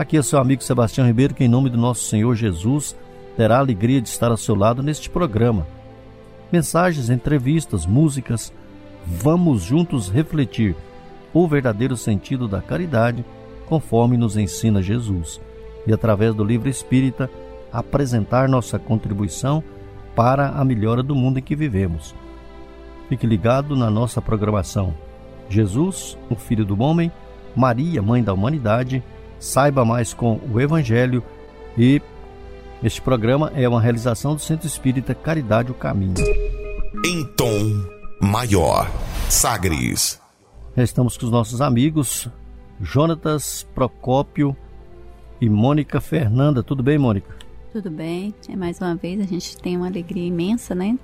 Aqui é seu amigo Sebastião Ribeiro, que em nome do nosso Senhor Jesus terá a alegria de estar ao seu lado neste programa. Mensagens, entrevistas, músicas. Vamos juntos refletir o verdadeiro sentido da caridade, conforme nos ensina Jesus, e através do livro espírita apresentar nossa contribuição para a melhora do mundo em que vivemos. Fique ligado na nossa programação. Jesus, o Filho do Homem, Maria, Mãe da Humanidade, saiba mais com o Evangelho e este programa é uma realização do Centro Espírita Caridade o Caminho. Em tom maior, Sagres. Estamos com os nossos amigos Jonatas Procópio e Mônica Fernanda. Tudo bem, Mônica? Tudo bem. É mais uma vez a gente tem uma alegria imensa, né,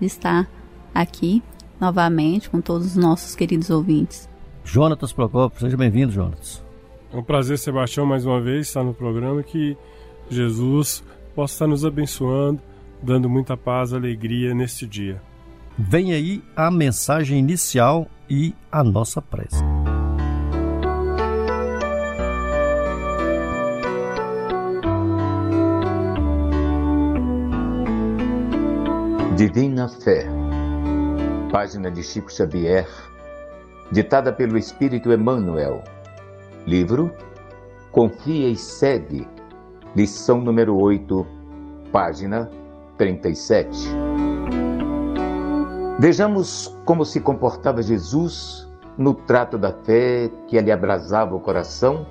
de estar aqui novamente com todos os nossos queridos ouvintes. Jonatas Procópio, seja bem-vindo, Jonatas. É um prazer, Sebastião, mais uma vez estar no programa que Jesus possa estar nos abençoando, dando muita paz, alegria neste dia. Vem aí a mensagem inicial e a nossa prece. Divina Fé, página de Chico Xavier, ditada pelo Espírito Emmanuel. Livro Confia e Segue, lição número 8, página 37. Vejamos como se comportava Jesus no trato da fé que lhe abrasava o coração,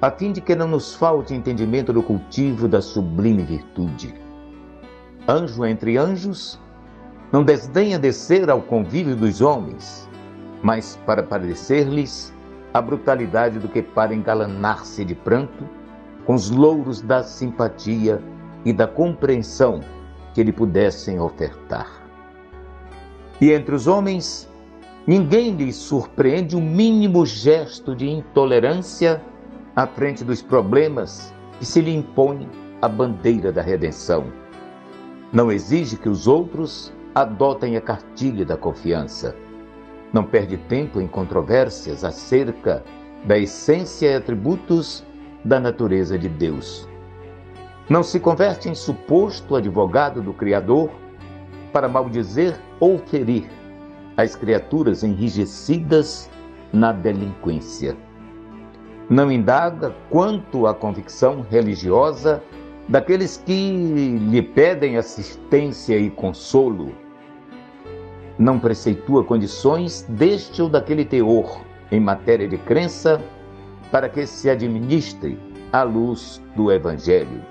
a fim de que não nos falte entendimento do cultivo da sublime virtude anjo entre anjos, não desdenha descer ao convívio dos homens, mas para parecer-lhes a brutalidade do que para engalanar-se de pranto com os louros da simpatia e da compreensão que lhe pudessem ofertar. E entre os homens, ninguém lhe surpreende o mínimo gesto de intolerância à frente dos problemas que se lhe impõe a bandeira da redenção não exige que os outros adotem a cartilha da confiança. Não perde tempo em controvérsias acerca da essência e atributos da natureza de Deus. Não se converte em suposto advogado do Criador para maldizer ou ferir as criaturas enrijecidas na delinquência. Não indaga quanto à convicção religiosa daqueles que lhe pedem assistência e consolo. Não preceitua condições deste ou daquele teor em matéria de crença para que se administre à luz do Evangelho.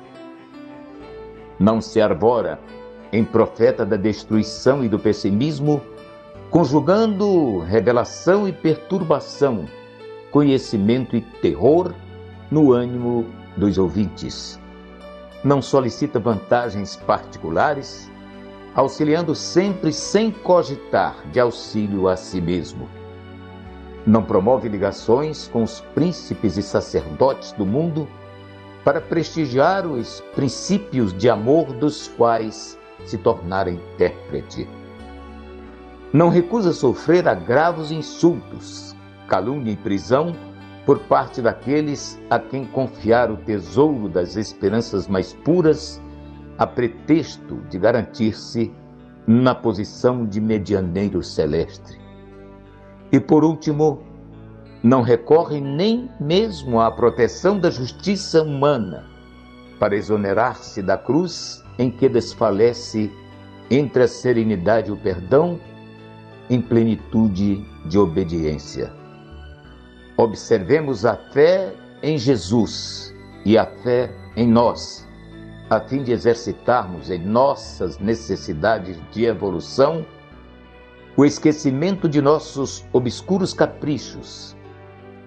Não se arbora em profeta da destruição e do pessimismo, conjugando revelação e perturbação, conhecimento e terror no ânimo dos ouvintes não solicita vantagens particulares, auxiliando sempre sem cogitar de auxílio a si mesmo. Não promove ligações com os príncipes e sacerdotes do mundo para prestigiar os princípios de amor dos quais se tornara intérprete. Não recusa sofrer agravos e insultos, calúnia e prisão por parte daqueles a quem confiar o tesouro das esperanças mais puras, a pretexto de garantir-se na posição de medianeiro celeste. E por último, não recorre nem mesmo à proteção da justiça humana para exonerar-se da cruz em que desfalece entre a serenidade e o perdão em plenitude de obediência. Observemos a fé em Jesus e a fé em nós, a fim de exercitarmos em nossas necessidades de evolução o esquecimento de nossos obscuros caprichos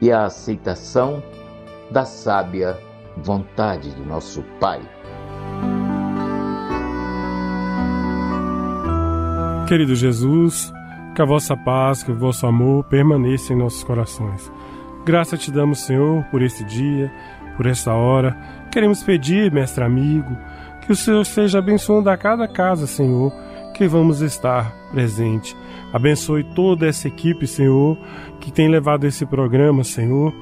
e a aceitação da sábia vontade do nosso Pai. Querido Jesus, que a vossa paz, que o vosso amor permaneça em nossos corações. Graça te damos, Senhor, por esse dia por essa hora. Queremos pedir, mestre amigo, que o Senhor seja abençoando a cada casa, Senhor, que vamos estar presente. Abençoe toda essa equipe, Senhor, que tem levado esse programa, Senhor,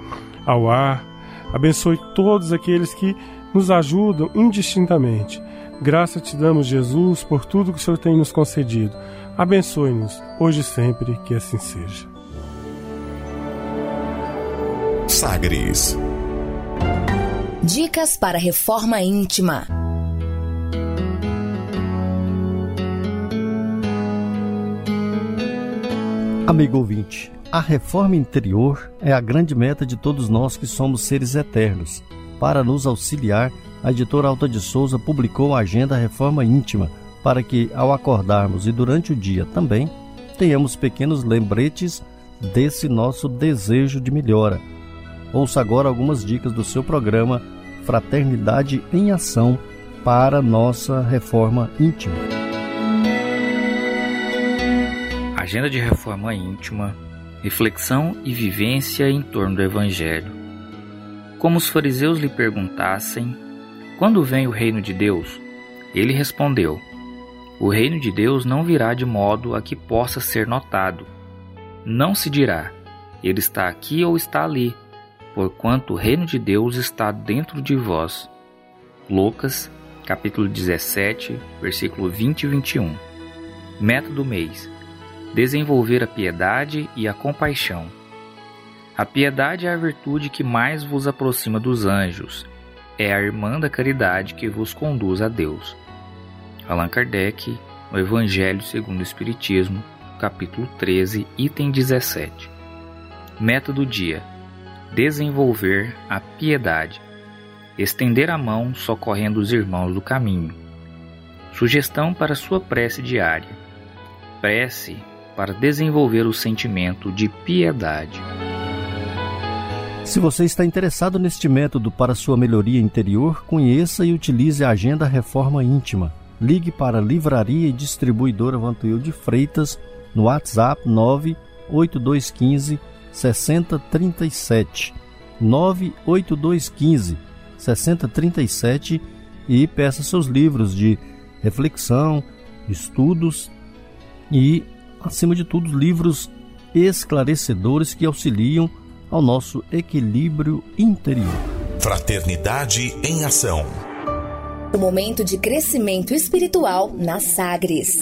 ao ar. Abençoe todos aqueles que nos ajudam indistintamente. Graça te damos, Jesus, por tudo que o Senhor tem nos concedido. Abençoe-nos, hoje e sempre, que assim seja. Sagres. Dicas para reforma íntima. Amigo ouvinte, a reforma interior é a grande meta de todos nós que somos seres eternos. Para nos auxiliar, a editora Alta de Souza publicou a Agenda Reforma Íntima para que, ao acordarmos e durante o dia também, tenhamos pequenos lembretes desse nosso desejo de melhora. Ouça agora algumas dicas do seu programa Fraternidade em Ação para nossa reforma íntima. Agenda de reforma íntima, reflexão e vivência em torno do Evangelho. Como os fariseus lhe perguntassem: Quando vem o reino de Deus? Ele respondeu: o reino de Deus não virá de modo a que possa ser notado. Não se dirá, ele está aqui ou está ali, porquanto o reino de Deus está dentro de vós. Lucas, capítulo 17, versículo 20 e 21. Método mês: desenvolver a piedade e a compaixão. A piedade é a virtude que mais vos aproxima dos anjos. É a irmã da caridade que vos conduz a Deus. Allan Kardec, no Evangelho segundo o Espiritismo, capítulo 13, item 17. Meta do dia: desenvolver a piedade, estender a mão socorrendo os irmãos do caminho. Sugestão para sua prece diária: prece para desenvolver o sentimento de piedade. Se você está interessado neste método para sua melhoria interior, conheça e utilize a Agenda Reforma Íntima ligue para Livraria e Distribuidora Vantuil de Freitas no WhatsApp 98215 6037 98215 6037 e peça seus livros de reflexão, estudos e, acima de tudo, livros esclarecedores que auxiliam ao nosso equilíbrio interior. Fraternidade em Ação o momento de crescimento espiritual na Sagres.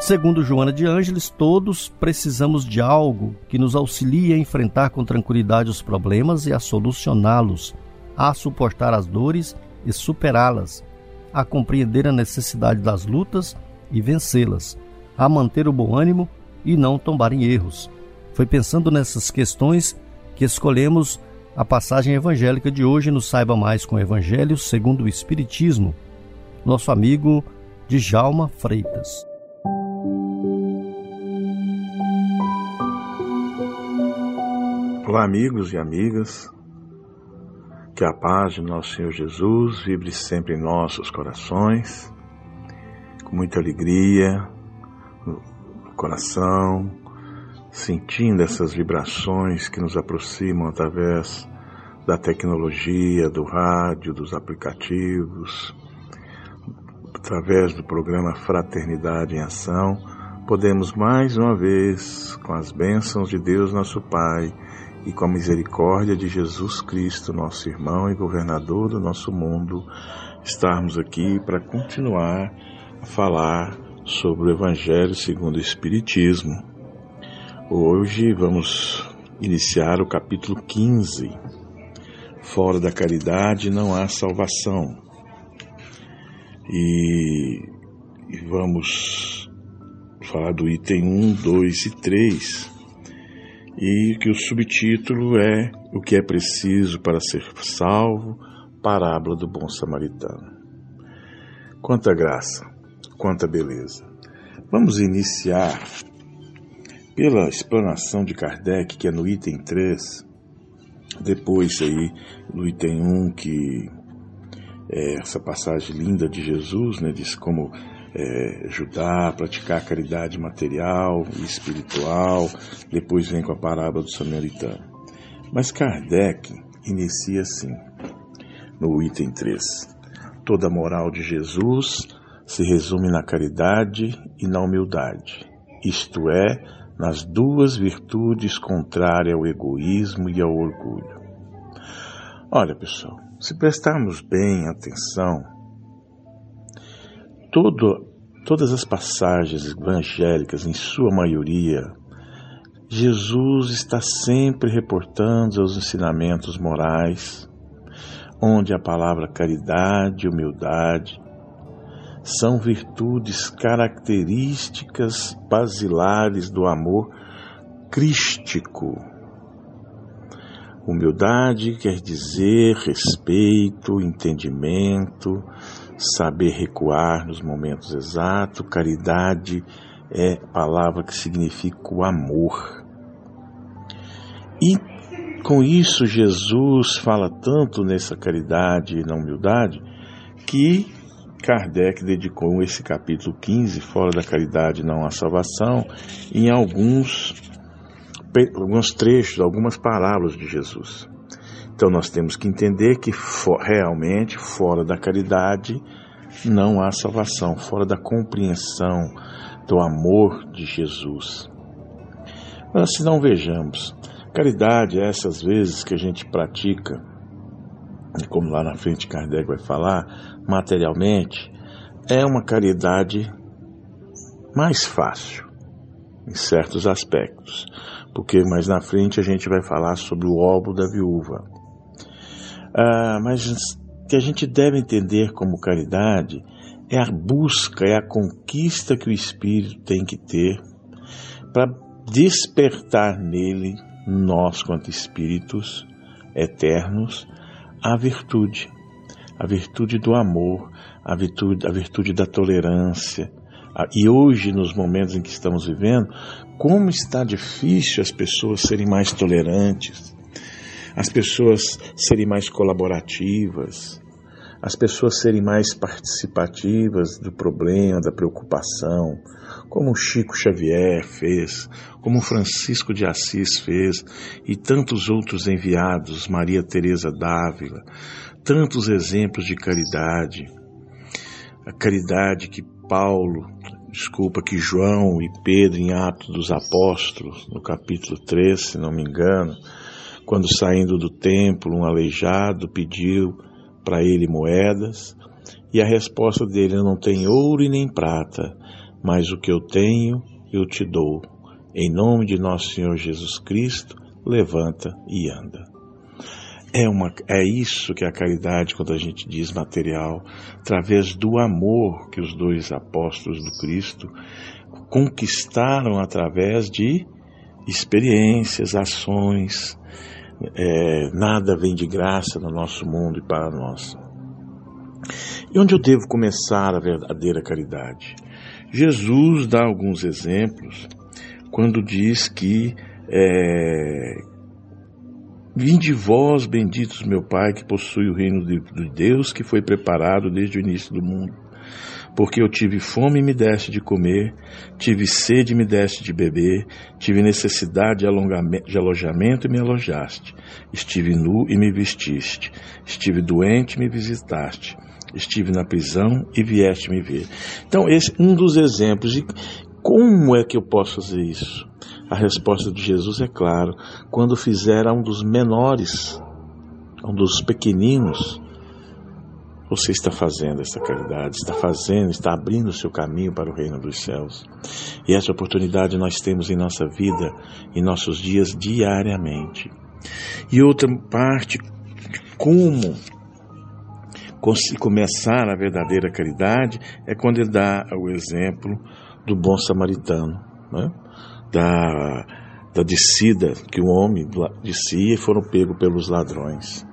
Segundo Joana de Ângeles, todos precisamos de algo que nos auxilie a enfrentar com tranquilidade os problemas e a solucioná-los, a suportar as dores e superá-las, a compreender a necessidade das lutas e vencê-las, a manter o bom ânimo e não tombar em erros. Foi pensando nessas questões que escolhemos a passagem evangélica de hoje nos Saiba Mais com o Evangelho segundo o Espiritismo, nosso amigo Djalma Freitas. Olá, amigos e amigas. Que a paz de nosso Senhor Jesus vibre sempre em nossos corações, com muita alegria no coração, sentindo essas vibrações que nos aproximam através da tecnologia, do rádio, dos aplicativos, através do programa Fraternidade em Ação, podemos mais uma vez, com as bênçãos de Deus nosso Pai e com a misericórdia de Jesus Cristo, nosso irmão e governador do nosso mundo, estarmos aqui para continuar a falar sobre o Evangelho segundo o Espiritismo Hoje vamos iniciar o capítulo 15. Fora da caridade não há salvação. E, e vamos falar do item 1, 2 e 3. E que o subtítulo é O que é preciso para ser salvo, parábola do bom samaritano. Quanta graça, quanta beleza. Vamos iniciar pela explanação de Kardec, que é no item 3, depois aí no item 1, que é essa passagem linda de Jesus, né, diz como é, ajudar, praticar caridade material e espiritual. Depois vem com a parábola do samaritano. Mas Kardec inicia assim, no item 3. Toda a moral de Jesus se resume na caridade e na humildade, isto é, nas duas virtudes contrárias ao egoísmo e ao orgulho. Olha, pessoal, se prestarmos bem atenção, todo, todas as passagens evangélicas, em sua maioria, Jesus está sempre reportando os ensinamentos morais, onde a palavra caridade, humildade, são virtudes características basilares do amor crístico. Humildade quer dizer respeito, entendimento, saber recuar nos momentos exatos. Caridade é palavra que significa o amor. E com isso Jesus fala tanto nessa caridade e na humildade que Kardec dedicou esse capítulo 15, Fora da Caridade Não Há Salvação, em alguns, alguns trechos, algumas parábolas de Jesus. Então nós temos que entender que for, realmente fora da caridade não há salvação, fora da compreensão do amor de Jesus. Mas se não vejamos, caridade é essas vezes que a gente pratica, como lá na frente Kardec vai falar, materialmente, é uma caridade mais fácil em certos aspectos, porque mais na frente a gente vai falar sobre o óbolo da viúva. Ah, mas que a gente deve entender como caridade é a busca, é a conquista que o espírito tem que ter para despertar nele, nós quanto espíritos eternos, a virtude a virtude do amor, a virtude, a virtude da tolerância. E hoje, nos momentos em que estamos vivendo, como está difícil as pessoas serem mais tolerantes, as pessoas serem mais colaborativas, as pessoas serem mais participativas do problema, da preocupação, como Chico Xavier fez, como Francisco de Assis fez e tantos outros enviados, Maria Teresa d'Ávila, tantos exemplos de caridade. A caridade que Paulo, desculpa, que João e Pedro em Atos dos Apóstolos, no capítulo 3, se não me engano, quando saindo do templo, um aleijado pediu para ele moedas, e a resposta dele: Eu não tenho ouro e nem prata, mas o que eu tenho eu te dou. Em nome de nosso Senhor Jesus Cristo, levanta e anda. É, uma, é isso que a caridade, quando a gente diz material, através do amor que os dois apóstolos do Cristo conquistaram através de experiências, ações. É, nada vem de graça no nosso mundo e para nós. E onde eu devo começar a verdadeira caridade? Jesus dá alguns exemplos quando diz que é, Vinde vós, benditos meu Pai, que possui o reino de, de Deus que foi preparado desde o início do mundo. Porque eu tive fome e me deste de comer, tive sede e me deste de beber, tive necessidade de, de alojamento e me alojaste, estive nu e me vestiste, estive doente e me visitaste, estive na prisão e vieste me ver. Então, esse é um dos exemplos de como é que eu posso fazer isso? A resposta de Jesus é claro: quando fizer a um dos menores, a um dos pequeninos, você está fazendo essa caridade, está fazendo, está abrindo o seu caminho para o reino dos céus. E essa oportunidade nós temos em nossa vida, em nossos dias, diariamente. E outra parte, como começar a verdadeira caridade, é quando ele dá o exemplo do bom samaritano. Né? da, da descida que o homem descia e foram pegos pelos ladrões.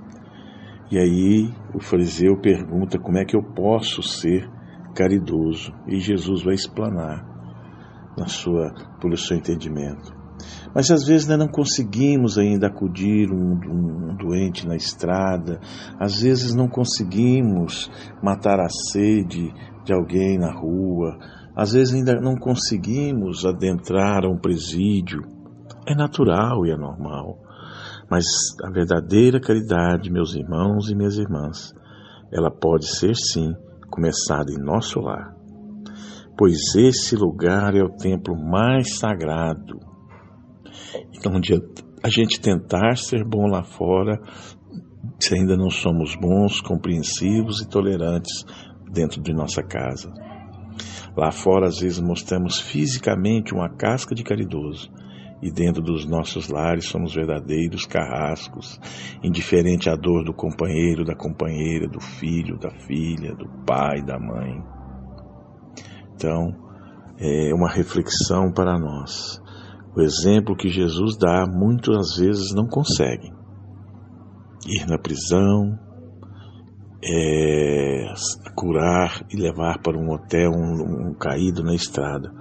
E aí o fariseu pergunta como é que eu posso ser caridoso. E Jesus vai explanar na sua, pelo seu entendimento. Mas às vezes nós não conseguimos ainda acudir um, um, doente na estrada, às vezes não conseguimos matar a sede de alguém na rua, às vezes ainda não conseguimos adentrar a um presídio. É natural e é normal. Mas a verdadeira caridade, meus irmãos e minhas irmãs, ela pode ser sim começada em nosso lar. Pois esse lugar é o templo mais sagrado. Então, adianta a gente tentar ser bom lá fora se ainda não somos bons, compreensivos e tolerantes dentro de nossa casa. Lá fora, às vezes, mostramos fisicamente uma casca de caridoso, e dentro dos nossos lares somos verdadeiros carrascos, indiferente à dor do companheiro, da companheira, do filho, da filha, do pai, da mãe. Então, é uma reflexão para nós. O exemplo que Jesus dá, muitas vezes não conseguem. Ir na prisão, é, curar e levar para um hotel um, um caído na estrada.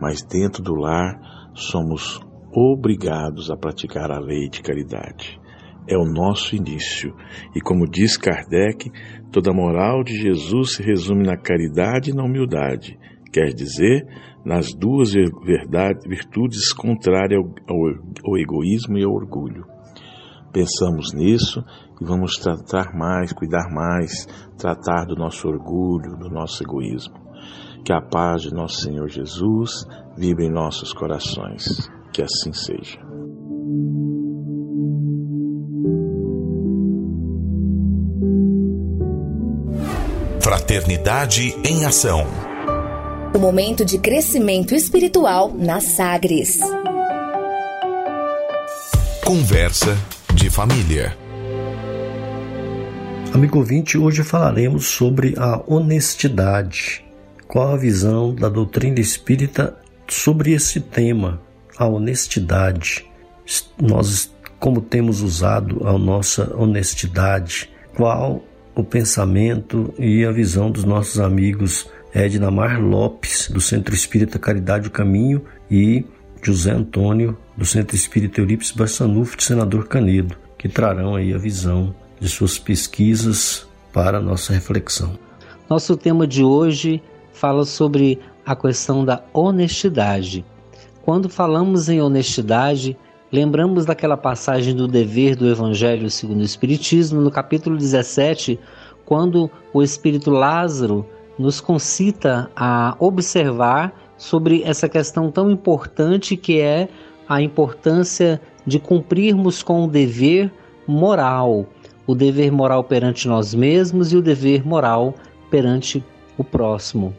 Mas dentro do lar somos obrigados a praticar a lei de caridade. É o nosso início. E como diz Kardec, toda a moral de Jesus se resume na caridade e na humildade, quer dizer, nas duas verdades, virtudes contrárias ao, ao, ao egoísmo e ao orgulho. Pensamos nisso e vamos tratar mais, cuidar mais, tratar do nosso orgulho, do nosso egoísmo. Que a paz de nosso Senhor Jesus vibre em nossos corações. Que assim seja. Fraternidade em Ação. O momento de crescimento espiritual na Sagres. Conversa de família. Amigo ouvinte, hoje falaremos sobre a honestidade. Qual a visão da doutrina espírita sobre esse tema, a honestidade? Nós, como temos usado a nossa honestidade? Qual o pensamento e a visão dos nossos amigos Ednamar Lopes, do Centro Espírita Caridade o Caminho, e José Antônio, do Centro Espírita Eurípides de Senador Canedo, que trarão aí a visão de suas pesquisas para a nossa reflexão. Nosso tema de hoje fala sobre a questão da honestidade. Quando falamos em honestidade, lembramos daquela passagem do dever do Evangelho segundo o Espiritismo, no capítulo 17, quando o Espírito Lázaro nos concita a observar sobre essa questão tão importante que é a importância de cumprirmos com o dever moral, o dever moral perante nós mesmos e o dever moral perante o próximo.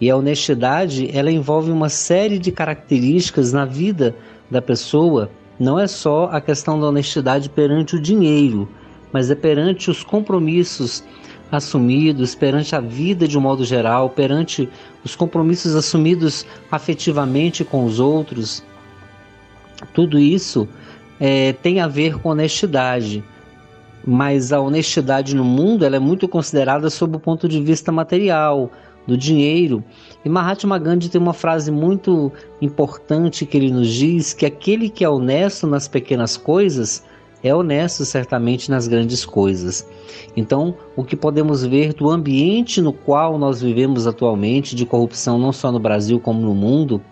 E a honestidade, ela envolve uma série de características na vida da pessoa. Não é só a questão da honestidade perante o dinheiro, mas é perante os compromissos assumidos, perante a vida de um modo geral, perante os compromissos assumidos afetivamente com os outros. Tudo isso é, tem a ver com honestidade mas a honestidade no mundo ela é muito considerada sob o ponto de vista material, do dinheiro. E Mahatma Gandhi tem uma frase muito importante que ele nos diz que aquele que é honesto nas pequenas coisas é honesto certamente nas grandes coisas. Então, o que podemos ver do ambiente no qual nós vivemos atualmente, de corrupção não só no Brasil como no mundo,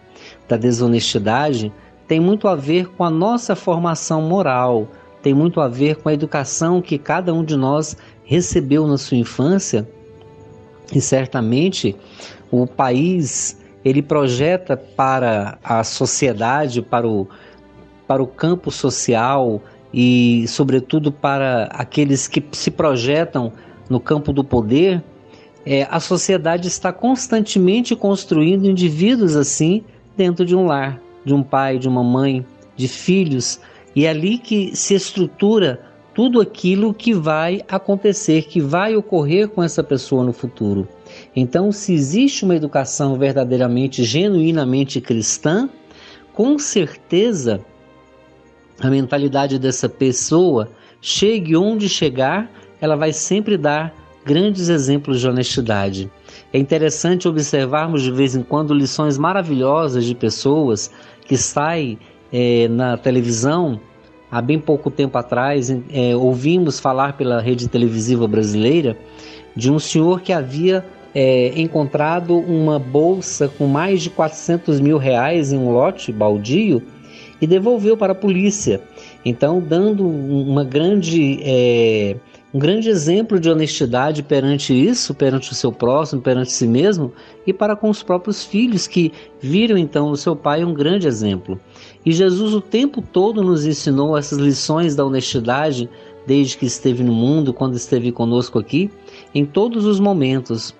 da desonestidade, tem muito a ver com a nossa formação moral, tem muito a ver com a educação que cada um de nós recebeu na sua infância e certamente o país ele projeta para a sociedade, para o, para o campo social e, sobretudo, para aqueles que se projetam no campo do poder, é, a sociedade está constantemente construindo indivíduos assim dentro de um lar, de um pai, de uma mãe, de filhos. E é ali que se estrutura tudo aquilo que vai acontecer, que vai ocorrer com essa pessoa no futuro. Então, se existe uma educação verdadeiramente, genuinamente cristã, com certeza a mentalidade dessa pessoa, chegue onde chegar, ela vai sempre dar grandes exemplos de honestidade. É interessante observarmos de vez em quando lições maravilhosas de pessoas que saem é, na televisão há bem pouco tempo atrás, é, ouvimos falar pela rede televisiva brasileira de um senhor que havia é, encontrado uma bolsa com mais de 400 mil reais em um lote baldio e devolveu para a polícia. Então, dando uma grande, é, um grande exemplo de honestidade perante isso, perante o seu próximo, perante si mesmo e para com os próprios filhos que viram então o seu pai um grande exemplo. E Jesus o tempo todo nos ensinou essas lições da honestidade desde que esteve no mundo, quando esteve conosco aqui, em todos os momentos.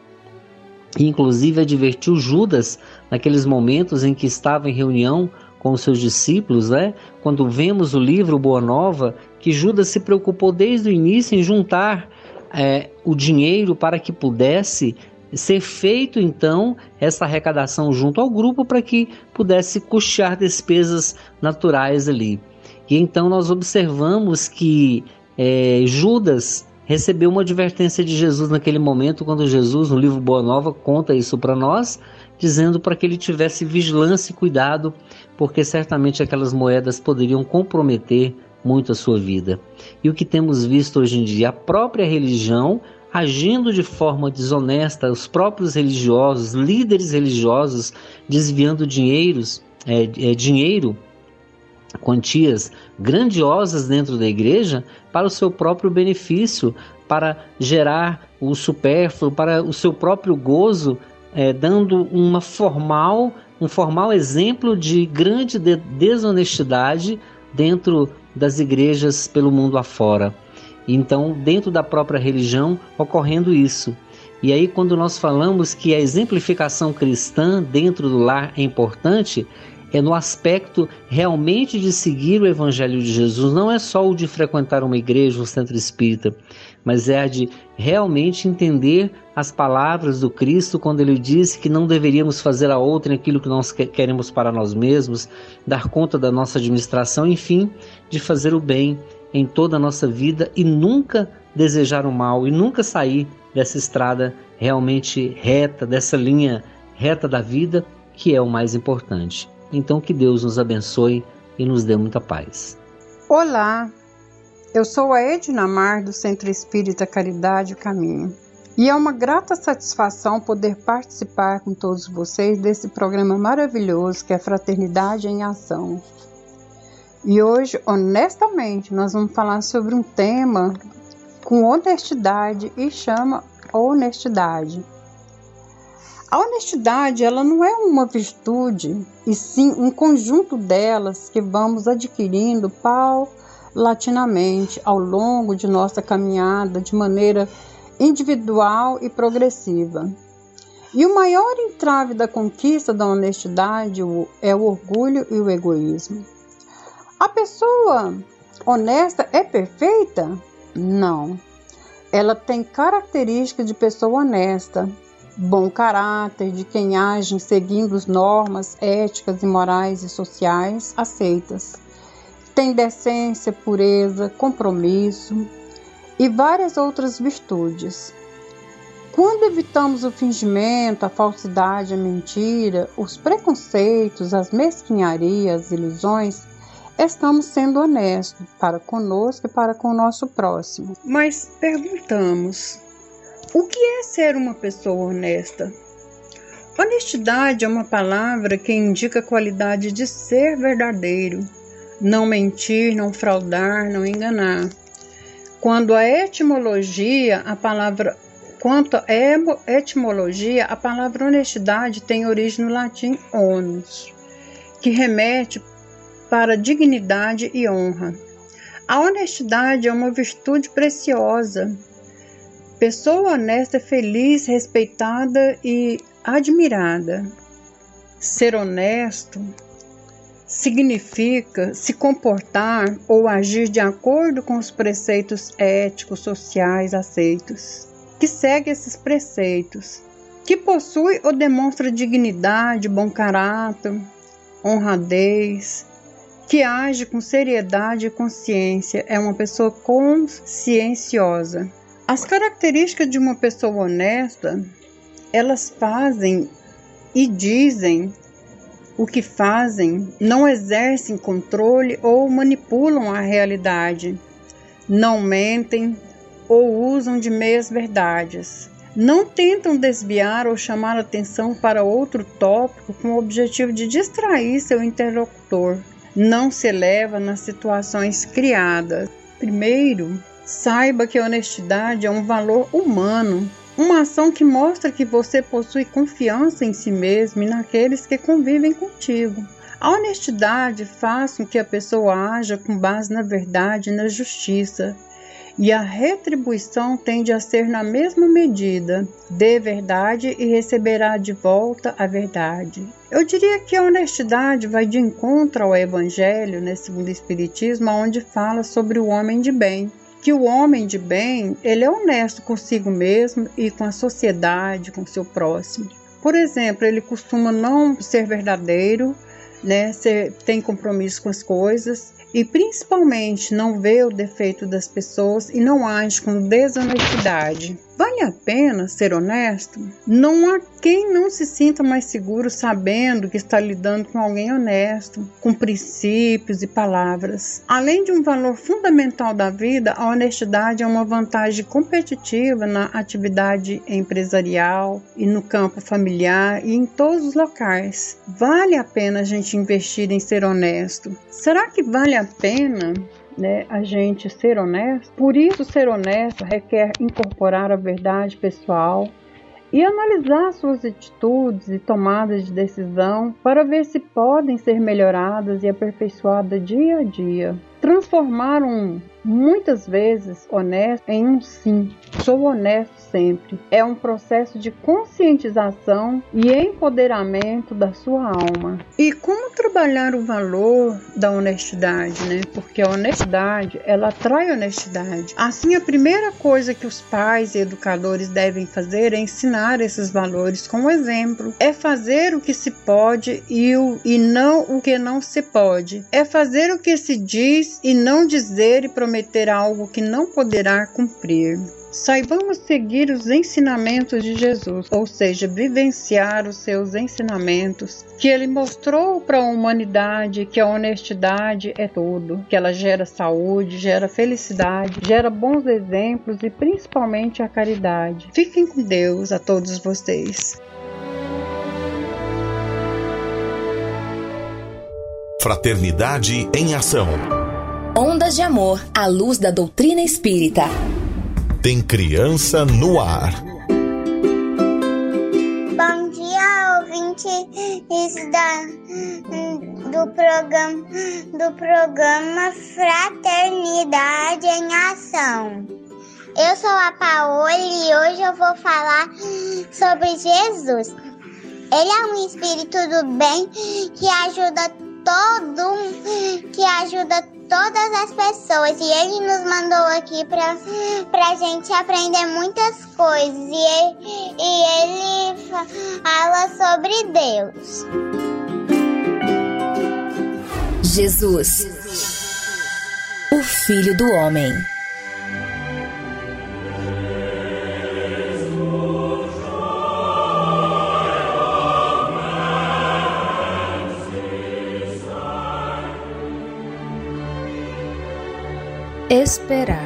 Inclusive advertiu Judas naqueles momentos em que estava em reunião com os seus discípulos, né? Quando vemos o livro Boa Nova, que Judas se preocupou desde o início em juntar é, o dinheiro para que pudesse ser feito então essa arrecadação junto ao grupo para que pudesse custear despesas naturais ali. E então nós observamos que é, Judas recebeu uma advertência de Jesus naquele momento, quando Jesus, no livro Boa Nova, conta isso para nós, dizendo para que ele tivesse vigilância e cuidado, porque certamente aquelas moedas poderiam comprometer muito a sua vida. E o que temos visto hoje em dia, a própria religião agindo de forma desonesta, os próprios religiosos, líderes religiosos, desviando dinheiros, é, é, dinheiro, quantias grandiosas dentro da igreja para o seu próprio benefício, para gerar o supérfluo, para o seu próprio gozo, é, dando uma formal, um formal exemplo de grande de desonestidade dentro das igrejas pelo mundo afora. Então, dentro da própria religião, ocorrendo isso. E aí, quando nós falamos que a exemplificação cristã dentro do lar é importante, é no aspecto realmente de seguir o Evangelho de Jesus, não é só o de frequentar uma igreja, um centro espírita, mas é a de realmente entender as palavras do Cristo quando ele disse que não deveríamos fazer a outra aquilo que nós queremos para nós mesmos, dar conta da nossa administração, enfim, de fazer o bem em toda a nossa vida e nunca desejar o mal e nunca sair dessa estrada realmente reta, dessa linha reta da vida, que é o mais importante. Então que Deus nos abençoe e nos dê muita paz. Olá, eu sou a Edna Mar do Centro Espírita Caridade e Caminho. E é uma grata satisfação poder participar com todos vocês desse programa maravilhoso que é Fraternidade em Ação. E hoje, honestamente, nós vamos falar sobre um tema com honestidade e chama honestidade. A honestidade, ela não é uma virtude, e sim um conjunto delas que vamos adquirindo paulatinamente ao longo de nossa caminhada de maneira individual e progressiva. E o maior entrave da conquista da honestidade é o orgulho e o egoísmo. A pessoa honesta é perfeita? Não. Ela tem características de pessoa honesta, bom caráter, de quem age seguindo as normas éticas e morais e sociais aceitas. Tem decência, pureza, compromisso e várias outras virtudes. Quando evitamos o fingimento, a falsidade, a mentira, os preconceitos, as mesquinharias, as ilusões, estamos sendo honestos para conosco e para com o nosso próximo. Mas perguntamos: o que é ser uma pessoa honesta? Honestidade é uma palavra que indica a qualidade de ser verdadeiro, não mentir, não fraudar, não enganar. Quando a etimologia, a palavra Quanto à etimologia, a palavra honestidade tem origem no latim onus, que remete para dignidade e honra. A honestidade é uma virtude preciosa. Pessoa honesta é feliz, respeitada e admirada. Ser honesto significa se comportar ou agir de acordo com os preceitos éticos sociais aceitos. Que segue esses preceitos, que possui ou demonstra dignidade, bom caráter, honradez, que age com seriedade e consciência, é uma pessoa conscienciosa. As características de uma pessoa honesta, elas fazem e dizem o que fazem, não exercem controle ou manipulam a realidade, não mentem ou usam de meias verdades, Não tentam desviar ou chamar atenção para outro tópico com o objetivo de distrair seu interlocutor. Não se eleva nas situações criadas. Primeiro, saiba que a honestidade é um valor humano uma ação que mostra que você possui confiança em si mesmo e naqueles que convivem contigo. A honestidade faz com que a pessoa haja com base na verdade e na justiça, e a retribuição tende a ser na mesma medida. Dê verdade e receberá de volta a verdade. Eu diria que a honestidade vai de encontro ao Evangelho, né, segundo o Espiritismo, onde fala sobre o homem de bem que o homem de bem, ele é honesto consigo mesmo e com a sociedade, com seu próximo. Por exemplo, ele costuma não ser verdadeiro, né, ser, tem compromisso com as coisas e principalmente não vê o defeito das pessoas e não age com desonestidade. Vale a pena ser honesto? Não há quem não se sinta mais seguro sabendo que está lidando com alguém honesto, com princípios e palavras. Além de um valor fundamental da vida, a honestidade é uma vantagem competitiva na atividade empresarial e no campo familiar e em todos os locais. Vale a pena a gente investir em ser honesto. Será que vale a pena né, a gente ser honesto. Por isso, ser honesto requer incorporar a verdade pessoal e analisar suas atitudes e tomadas de decisão para ver se podem ser melhoradas e aperfeiçoadas dia a dia. Transformar um muitas vezes honesto em um sim. Sou honesto sempre. É um processo de conscientização e empoderamento da sua alma. E como trabalhar o valor da honestidade, né? Porque a honestidade, ela atrai honestidade. Assim, a primeira coisa que os pais e educadores devem fazer é ensinar esses valores com o exemplo. É fazer o que se pode e, o, e não o que não se pode. É fazer o que se diz e não dizer e prometer algo que não poderá cumprir. Saibamos seguir os ensinamentos de Jesus, ou seja, vivenciar os seus ensinamentos, que ele mostrou para a humanidade que a honestidade é tudo, que ela gera saúde, gera felicidade, gera bons exemplos e principalmente a caridade. Fiquem com Deus a todos vocês. Fraternidade em Ação. Ondas de Amor à luz da doutrina espírita. Tem criança no ar. Bom dia, ouvintes da, do, programa, do programa Fraternidade em Ação. Eu sou a Paola e hoje eu vou falar sobre Jesus. Ele é um espírito do bem que ajuda todo que ajuda todas as pessoas e ele nos mandou aqui para a gente aprender muitas coisas e ele, e ele fala sobre Deus. Jesus, o Filho do Homem. Esperar.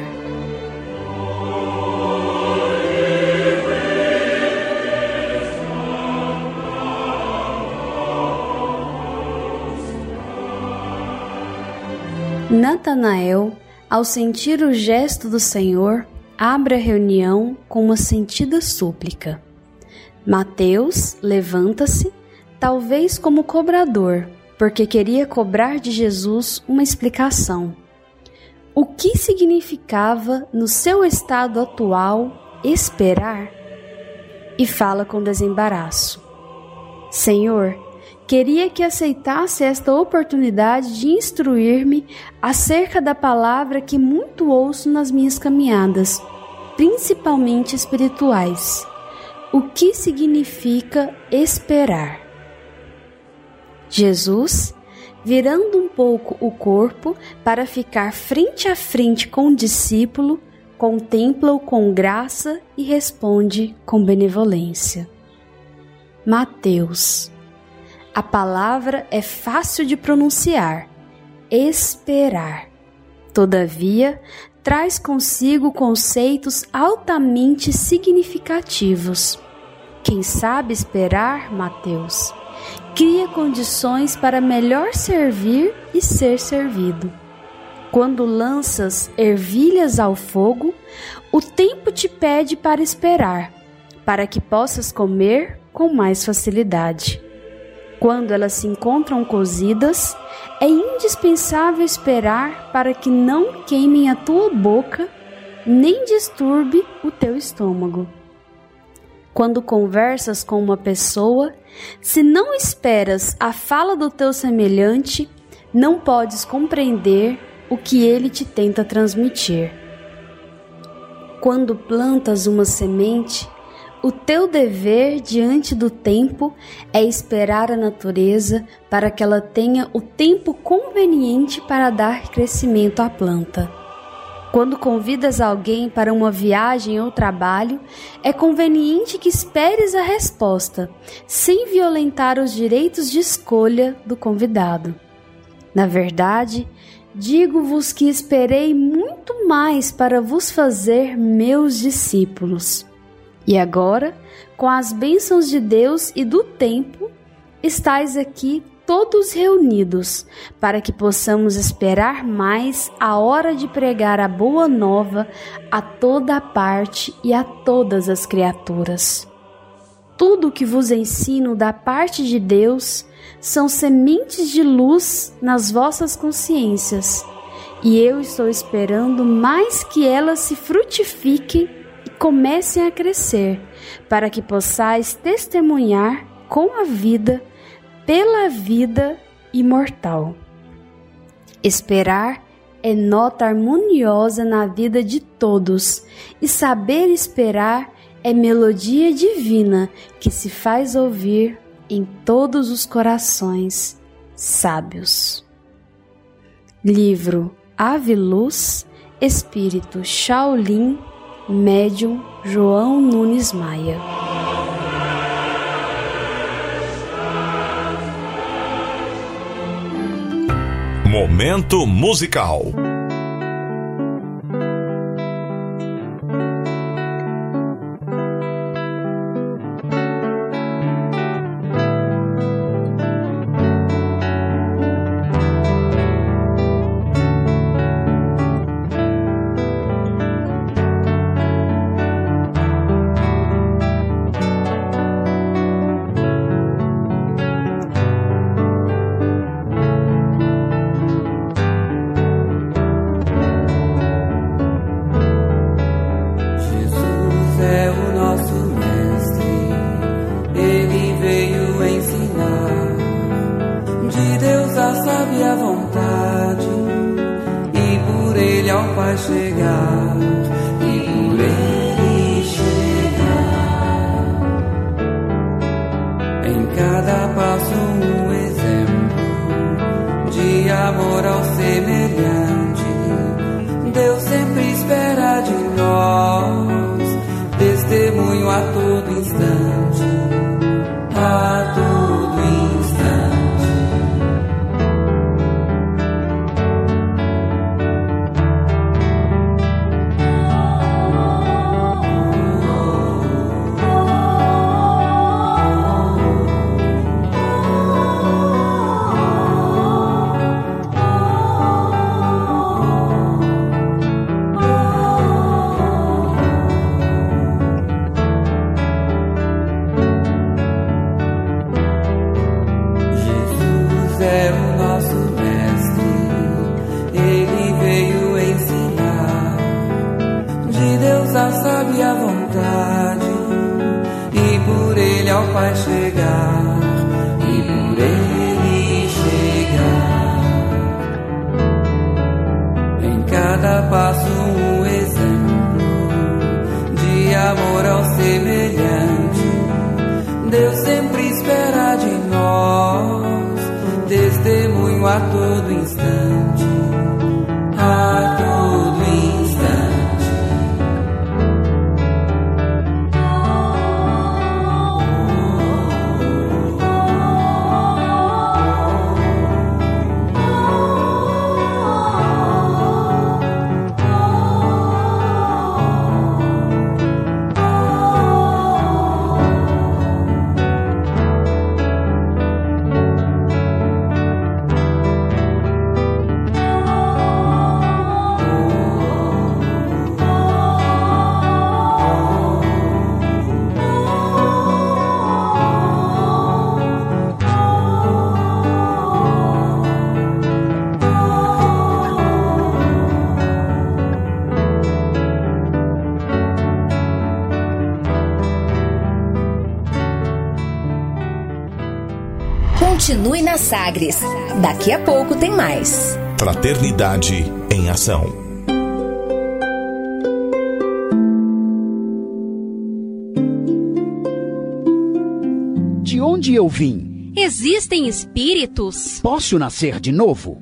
Natanael, ao sentir o gesto do Senhor, abre a reunião com uma sentida súplica. Mateus levanta-se, talvez como cobrador, porque queria cobrar de Jesus uma explicação o que significava no seu estado atual esperar e fala com desembaraço: Senhor, queria que aceitasse esta oportunidade de instruir-me acerca da palavra que muito ouço nas minhas caminhadas, principalmente espirituais. O que significa esperar? Jesus virando um pouco o corpo para ficar frente a frente com o discípulo, contempla-o com graça e responde com benevolência. Mateus. A palavra é fácil de pronunciar. Esperar. Todavia, traz consigo conceitos altamente significativos. Quem sabe esperar, Mateus, cria condições para melhor servir e ser servido. Quando lanças ervilhas ao fogo, o tempo te pede para esperar, para que possas comer com mais facilidade. Quando elas se encontram cozidas, é indispensável esperar para que não queimem a tua boca nem disturbe o teu estômago. Quando conversas com uma pessoa, se não esperas a fala do teu semelhante, não podes compreender o que ele te tenta transmitir. Quando plantas uma semente, o teu dever diante do tempo é esperar a natureza para que ela tenha o tempo conveniente para dar crescimento à planta. Quando convidas alguém para uma viagem ou trabalho, é conveniente que esperes a resposta, sem violentar os direitos de escolha do convidado. Na verdade, digo-vos que esperei muito mais para vos fazer meus discípulos. E agora, com as bênçãos de Deus e do tempo, estais aqui todos reunidos, para que possamos esperar mais a hora de pregar a boa nova a toda a parte e a todas as criaturas. Tudo o que vos ensino da parte de Deus são sementes de luz nas vossas consciências, e eu estou esperando mais que elas se frutifiquem comecem a crescer, para que possais testemunhar com a vida, pela vida imortal. Esperar é nota harmoniosa na vida de todos, e saber esperar é melodia divina que se faz ouvir em todos os corações sábios. Livro Ave Luz, Espírito Shaolin Médium João Nunes Maia. Momento musical. Sagres. Daqui a pouco tem mais. Fraternidade em Ação. De onde eu vim? Existem espíritos? Posso nascer de novo?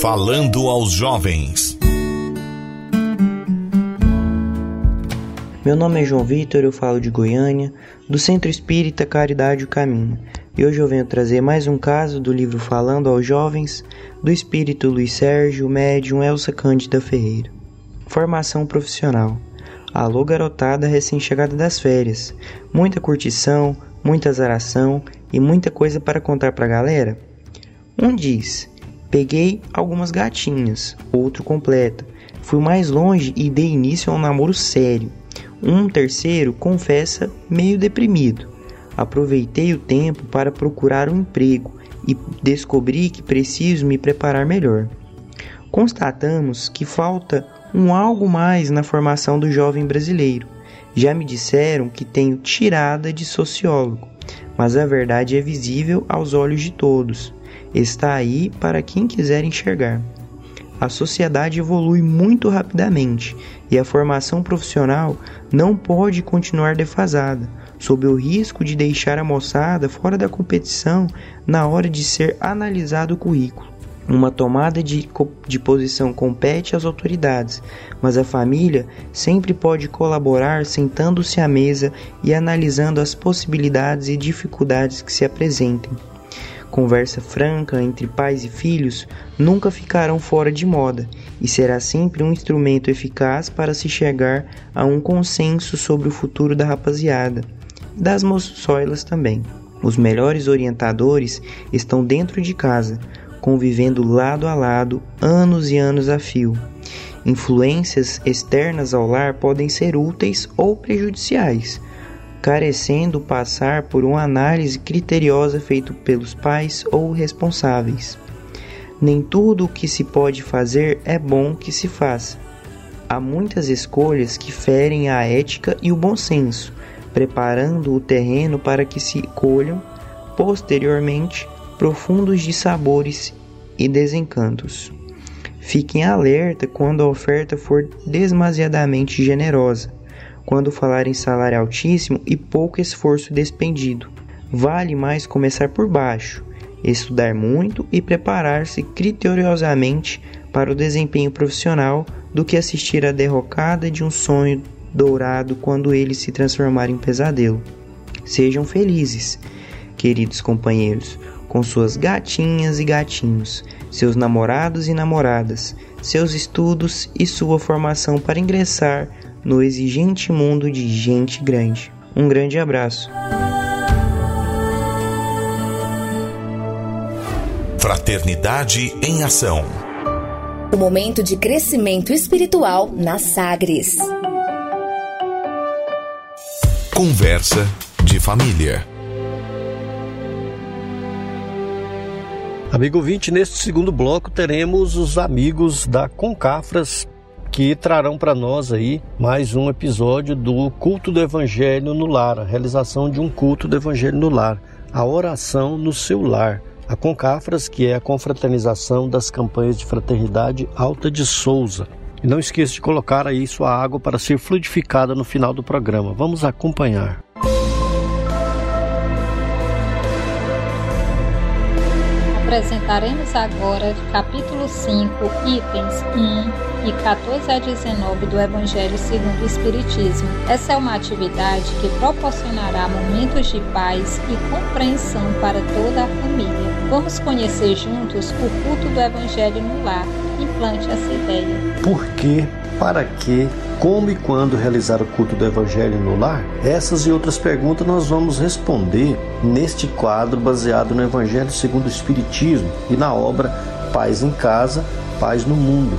Falando aos jovens. Meu nome é João Vitor, eu falo de Goiânia, do Centro Espírita Caridade o Caminho. E hoje eu venho trazer mais um caso do livro Falando aos Jovens, do espírito Luiz Sérgio, médium Elsa Cândida Ferreira. Formação profissional. Alô garotada recém-chegada das férias. Muita curtição, muita azaração e muita coisa para contar pra galera? Um diz: Peguei algumas gatinhas, outro completa. Fui mais longe e dei início a um namoro sério. Um terceiro confessa meio deprimido. Aproveitei o tempo para procurar um emprego e descobri que preciso me preparar melhor. Constatamos que falta um algo mais na formação do jovem brasileiro. Já me disseram que tenho tirada de sociólogo, mas a verdade é visível aos olhos de todos está aí para quem quiser enxergar. A sociedade evolui muito rapidamente e a formação profissional não pode continuar defasada, sob o risco de deixar a moçada fora da competição na hora de ser analisado o currículo. Uma tomada de, de posição compete às autoridades, mas a família sempre pode colaborar sentando-se à mesa e analisando as possibilidades e dificuldades que se apresentem conversa franca entre pais e filhos nunca ficarão fora de moda e será sempre um instrumento eficaz para se chegar a um consenso sobre o futuro da rapaziada, das moçoilas também. Os melhores orientadores estão dentro de casa, convivendo lado a lado, anos e anos a fio. Influências externas ao lar podem ser úteis ou prejudiciais carecendo passar por uma análise criteriosa feita pelos pais ou responsáveis. Nem tudo o que se pode fazer é bom que se faça. Há muitas escolhas que ferem a ética e o bom senso, preparando o terreno para que se colham, posteriormente, profundos dissabores e desencantos. Fiquem alerta quando a oferta for demasiadamente generosa quando falar em salário altíssimo e pouco esforço despendido. Vale mais começar por baixo, estudar muito e preparar-se criteriosamente para o desempenho profissional do que assistir à derrocada de um sonho dourado quando ele se transformar em pesadelo. Sejam felizes, queridos companheiros, com suas gatinhas e gatinhos, seus namorados e namoradas, seus estudos e sua formação para ingressar no exigente mundo de gente grande. Um grande abraço. Fraternidade em Ação. O momento de crescimento espiritual na Sagres. Conversa de família. Amigo 20, neste segundo bloco teremos os amigos da Concafras que trarão para nós aí mais um episódio do culto do Evangelho no lar, a realização de um culto do Evangelho no lar, a oração no seu lar. A Concafras, que é a confraternização das campanhas de fraternidade Alta de Souza. E não esqueça de colocar aí sua água para ser fluidificada no final do programa. Vamos acompanhar. Apresentaremos agora capítulo 5, itens 1 e 14 a 19 do Evangelho segundo o Espiritismo. Essa é uma atividade que proporcionará momentos de paz e compreensão para toda a família. Vamos conhecer juntos o culto do Evangelho no lar. Implante essa ideia. Por que, para que, como e quando realizar o culto do Evangelho no lar? Essas e outras perguntas nós vamos responder neste quadro baseado no Evangelho segundo o Espiritismo e na obra Paz em Casa, Paz no Mundo.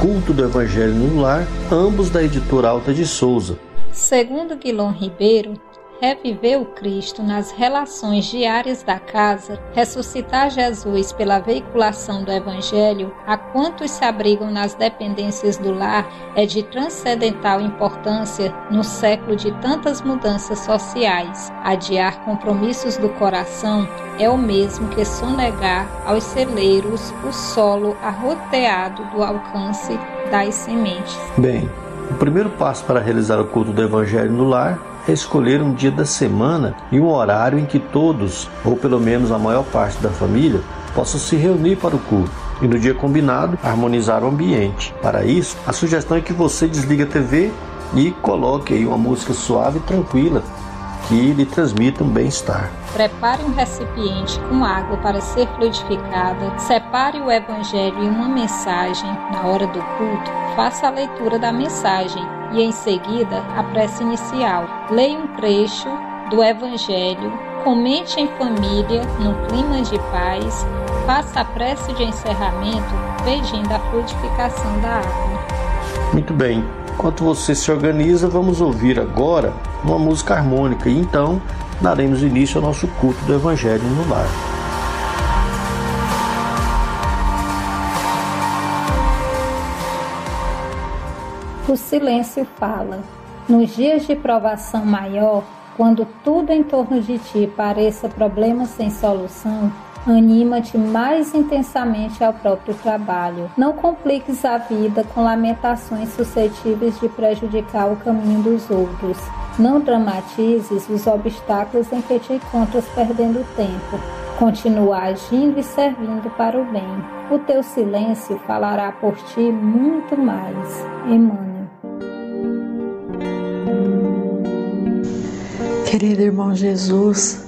Culto do Evangelho no Lar, ambos da editora Alta de Souza. Segundo Guilom Ribeiro, reviver o Cristo nas relações diárias da casa, ressuscitar Jesus pela veiculação do Evangelho a quantos se abrigam nas dependências do lar é de transcendental importância no século de tantas mudanças sociais. Adiar compromissos do coração é o mesmo que sonegar aos celeiros o solo arroteado do alcance das sementes. Bem, o primeiro passo para realizar o culto do Evangelho no lar é escolher um dia da semana e um horário em que todos, ou pelo menos a maior parte da família, possam se reunir para o culto e no dia combinado harmonizar o ambiente. Para isso, a sugestão é que você desligue a TV e coloque aí uma música suave e tranquila que lhe transmita um bem-estar. Prepare um recipiente com água para ser fluidificada, separe o evangelho e uma mensagem na hora do culto, faça a leitura da mensagem e em seguida a prece inicial. Leia um trecho do evangelho, comente em família, no clima de paz, faça a prece de encerramento pedindo a fluidificação da água. Muito bem. Enquanto você se organiza, vamos ouvir agora uma música harmônica e então daremos início ao nosso culto do Evangelho no lar. O silêncio fala. Nos dias de provação maior, quando tudo em torno de ti pareça problema sem solução, Anima-te mais intensamente ao próprio trabalho. Não compliques a vida com lamentações suscetíveis de prejudicar o caminho dos outros. Não dramatizes os obstáculos em que te encontras perdendo tempo. Continua agindo e servindo para o bem. O teu silêncio falará por ti muito mais. Emmanuel. Querido irmão Jesus,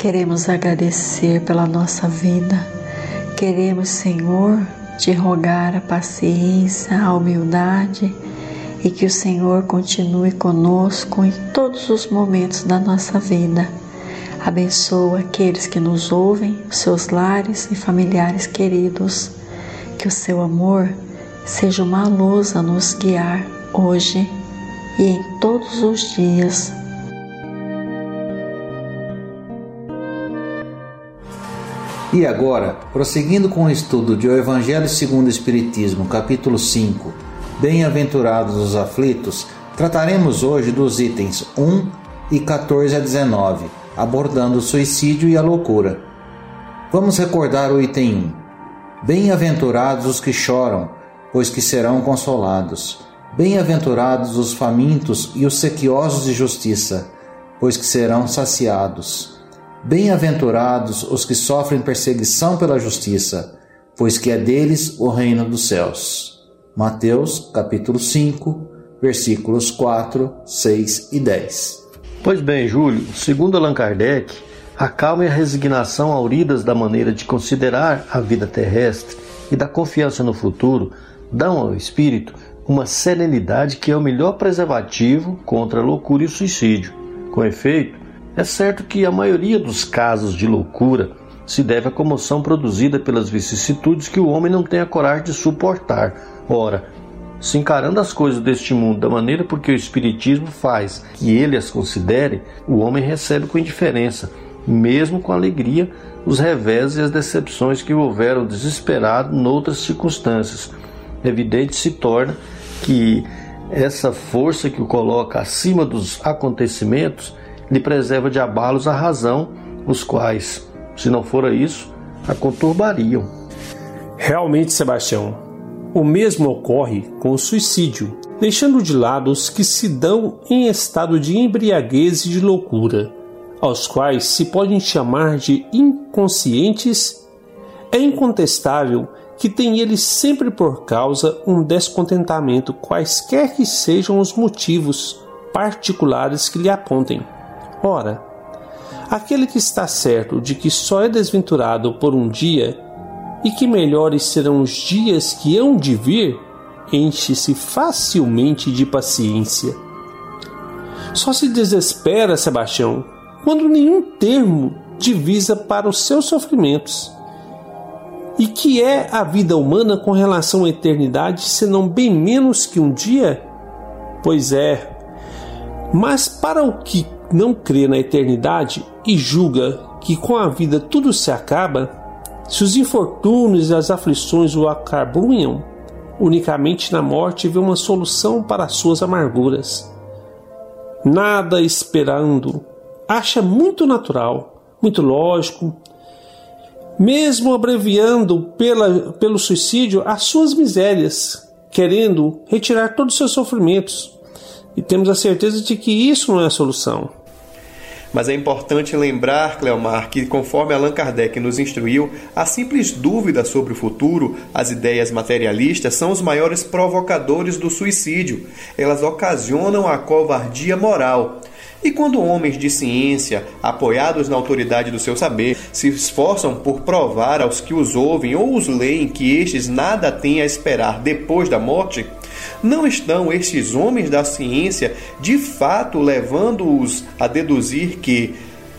Queremos agradecer pela nossa vida. Queremos, Senhor, te rogar a paciência, a humildade e que o Senhor continue conosco em todos os momentos da nossa vida. Abençoa aqueles que nos ouvem, seus lares e familiares queridos. Que o seu amor seja uma luz a nos guiar hoje e em todos os dias E agora, prosseguindo com o estudo de O Evangelho segundo o Espiritismo, capítulo 5, Bem-aventurados os aflitos, trataremos hoje dos itens 1 e 14 a 19, abordando o suicídio e a loucura. Vamos recordar o item 1. Bem-aventurados os que choram, pois que serão consolados. Bem-aventurados os famintos e os sequiosos de justiça, pois que serão saciados. Bem-aventurados os que sofrem perseguição pela justiça, pois que é deles o reino dos céus. Mateus, capítulo 5, versículos 4, 6 e 10. Pois bem, Júlio, segundo Allan Kardec, a calma e a resignação auridas da maneira de considerar a vida terrestre e da confiança no futuro dão ao espírito uma serenidade que é o melhor preservativo contra a loucura e o suicídio. Com efeito, é certo que a maioria dos casos de loucura se deve à comoção produzida pelas vicissitudes que o homem não tem a coragem de suportar. Ora, se encarando as coisas deste mundo da maneira porque o Espiritismo faz que ele as considere, o homem recebe com indiferença, mesmo com alegria, os revés e as decepções que o houveram desesperado noutras circunstâncias. Evidente se torna que essa força que o coloca acima dos acontecimentos lhe preserva de abalos a razão, os quais, se não fora isso, a conturbariam. Realmente, Sebastião, o mesmo ocorre com o suicídio, deixando de lado os que se dão em estado de embriaguez e de loucura, aos quais se podem chamar de inconscientes, É incontestável que tem ele sempre por causa um descontentamento, quaisquer que sejam os motivos particulares que lhe apontem. Ora, aquele que está certo de que só é desventurado por um dia e que melhores serão os dias que hão de vir, enche-se facilmente de paciência. Só se desespera, Sebastião, quando nenhum termo divisa para os seus sofrimentos. E que é a vida humana com relação à eternidade, senão bem menos que um dia? Pois é. Mas para o que não crê na eternidade e julga que com a vida tudo se acaba, se os infortúnios e as aflições o acabrunham, unicamente na morte vê uma solução para as suas amarguras. Nada esperando, acha muito natural, muito lógico, mesmo abreviando pela, pelo suicídio as suas misérias, querendo retirar todos os seus sofrimentos. E temos a certeza de que isso não é a solução. Mas é importante lembrar, Cleomar, que conforme Allan Kardec nos instruiu, a simples dúvida sobre o futuro, as ideias materialistas, são os maiores provocadores do suicídio. Elas ocasionam a covardia moral. E quando homens de ciência, apoiados na autoridade do seu saber, se esforçam por provar aos que os ouvem ou os leem que estes nada têm a esperar depois da morte, não estão estes homens da ciência de fato levando-os a deduzir que,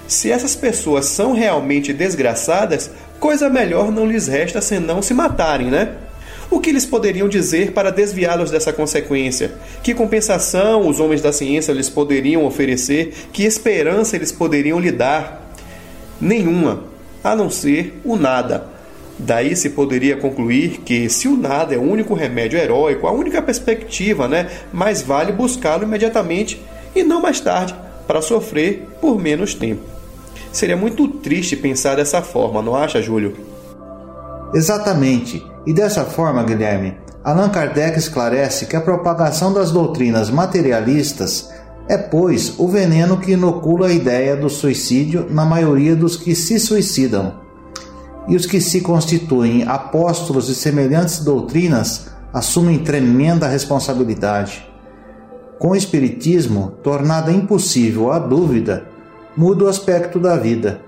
se essas pessoas são realmente desgraçadas, coisa melhor não lhes resta senão se matarem, né? O que eles poderiam dizer para desviá-los dessa consequência? Que compensação os homens da ciência lhes poderiam oferecer? Que esperança eles poderiam lhe dar? Nenhuma, a não ser o nada. Daí se poderia concluir que, se o nada é o único remédio heróico, a única perspectiva, né, mais vale buscá-lo imediatamente e não mais tarde, para sofrer por menos tempo. Seria muito triste pensar dessa forma, não acha, Júlio? Exatamente. E dessa forma, Guilherme, Allan Kardec esclarece que a propagação das doutrinas materialistas é, pois, o veneno que inocula a ideia do suicídio na maioria dos que se suicidam. E os que se constituem apóstolos de semelhantes doutrinas assumem tremenda responsabilidade. Com o Espiritismo, tornada impossível a dúvida, muda o aspecto da vida.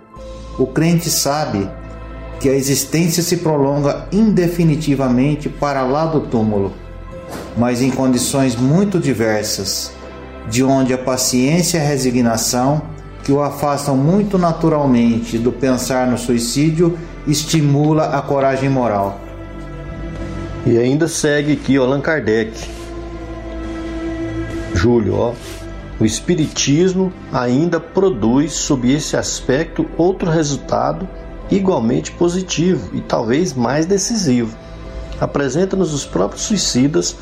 O crente sabe que a existência se prolonga indefinitivamente para lá do túmulo, mas em condições muito diversas, de onde a paciência e a resignação, que o afastam muito naturalmente do pensar no suicídio, estimula a coragem moral. E ainda segue aqui Allan Kardec. Júlio, ó, o Espiritismo ainda produz, sob esse aspecto, outro resultado igualmente positivo e talvez mais decisivo. Apresenta-nos os próprios suicidas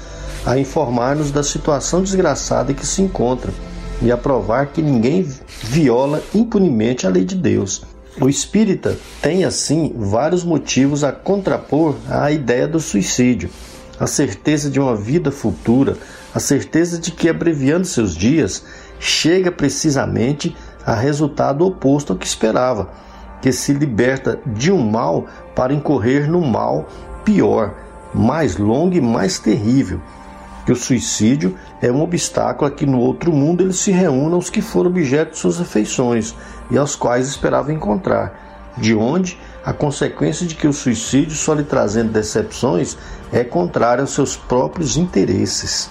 a informar-nos da situação desgraçada em que se encontram e a provar que ninguém viola impunemente a lei de Deus. O espírita tem, assim, vários motivos a contrapor à ideia do suicídio. A certeza de uma vida futura, a certeza de que, abreviando seus dias, chega precisamente a resultado oposto ao que esperava que se liberta de um mal para incorrer no mal pior, mais longo e mais terrível. Que o suicídio é um obstáculo a que no outro mundo eles se reúnam os que foram objeto de suas afeições e aos quais esperavam encontrar. De onde a consequência de que o suicídio, só lhe trazendo decepções, é contrário aos seus próprios interesses.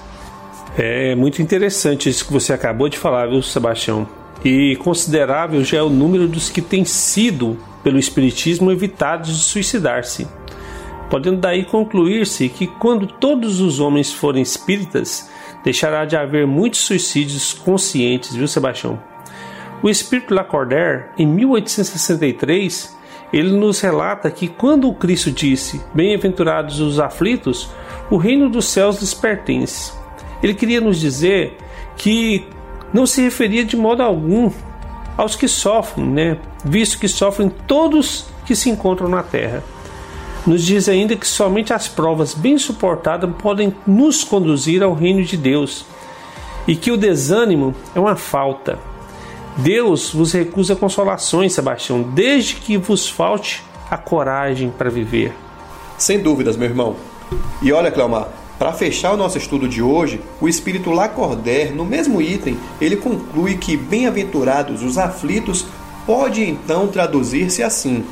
É muito interessante isso que você acabou de falar, viu, Sebastião? e considerável já é o número dos que têm sido, pelo Espiritismo, evitados de suicidar-se. Podendo daí concluir-se que, quando todos os homens forem espíritas, deixará de haver muitos suicídios conscientes, viu, Sebastião? O espírito Lacordaire, em 1863, ele nos relata que quando o Cristo disse: Bem-aventurados os aflitos, o reino dos céus lhes pertence. Ele queria nos dizer que não se referia de modo algum aos que sofrem, né? visto que sofrem todos que se encontram na terra. Nos diz ainda que somente as provas bem suportadas podem nos conduzir ao reino de Deus e que o desânimo é uma falta. Deus vos recusa consolações, Sebastião, desde que vos falte a coragem para viver. Sem dúvidas, meu irmão. E olha, Cleomar, para fechar o nosso estudo de hoje, o espírito Lacordaire, no mesmo item, ele conclui que bem-aventurados os aflitos pode então traduzir-se assim: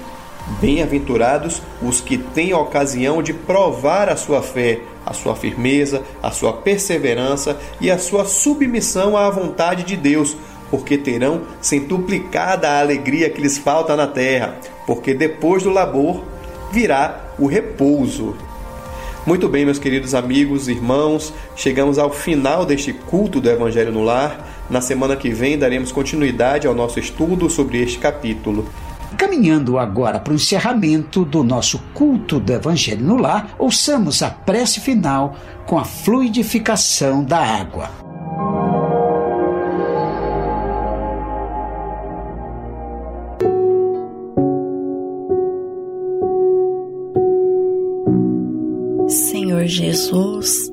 Bem-aventurados os que têm a ocasião de provar a sua fé, a sua firmeza, a sua perseverança e a sua submissão à vontade de Deus, porque terão centuplicada a alegria que lhes falta na terra, porque depois do labor virá o repouso. Muito bem, meus queridos amigos, irmãos, chegamos ao final deste culto do Evangelho no Lar. Na semana que vem daremos continuidade ao nosso estudo sobre este capítulo. Caminhando agora para o encerramento do nosso culto do Evangelho no Lar, ouçamos a prece final com a fluidificação da água. Senhor Jesus,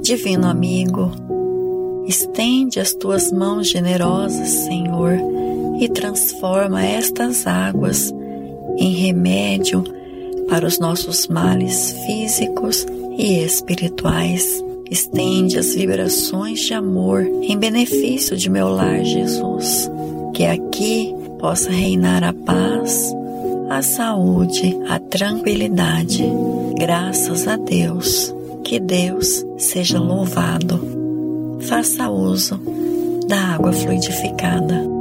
Divino amigo, estende as tuas mãos generosas, Senhor e transforma estas águas em remédio para os nossos males físicos e espirituais. Estende as vibrações de amor em benefício de meu lar, Jesus. Que aqui possa reinar a paz, a saúde, a tranquilidade. Graças a Deus. Que Deus seja louvado. Faça uso da água fluidificada.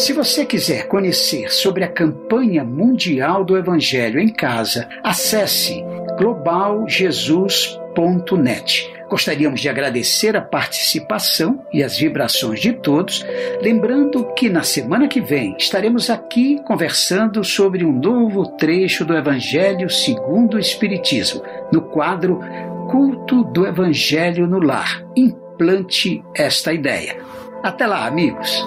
Se você quiser conhecer sobre a campanha mundial do Evangelho em casa, acesse globaljesus.net. Gostaríamos de agradecer a participação e as vibrações de todos, lembrando que na semana que vem estaremos aqui conversando sobre um novo trecho do Evangelho segundo o Espiritismo, no quadro Culto do Evangelho no Lar. Implante esta ideia. Até lá, amigos!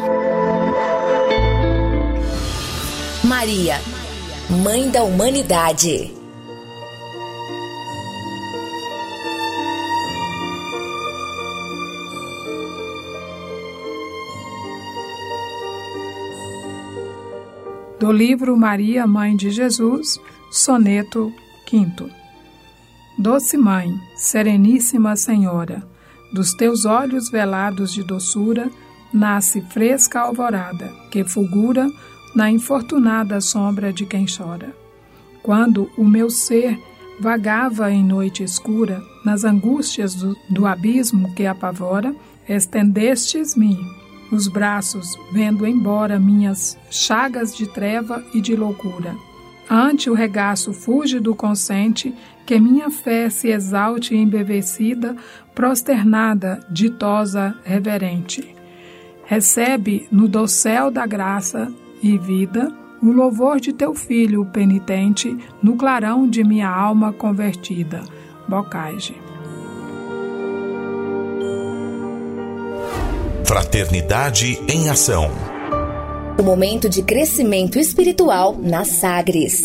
Maria, Mãe da Humanidade. Do livro Maria, Mãe de Jesus, Soneto V. Doce Mãe, Sereníssima Senhora, dos teus olhos velados de doçura, nasce fresca alvorada, que fulgura na infortunada sombra de quem chora. Quando o meu ser vagava em noite escura, nas angústias do, do abismo que apavora, estendestes-me os braços, vendo embora minhas chagas de treva e de loucura. Ante o regaço fúlgido consente, que minha fé se exalte embevecida, prosternada, ditosa, reverente. Recebe no dossel da graça e vida o louvor de teu filho penitente no clarão de minha alma convertida. Bocage. Fraternidade em Ação. O momento de crescimento espiritual na Sagres.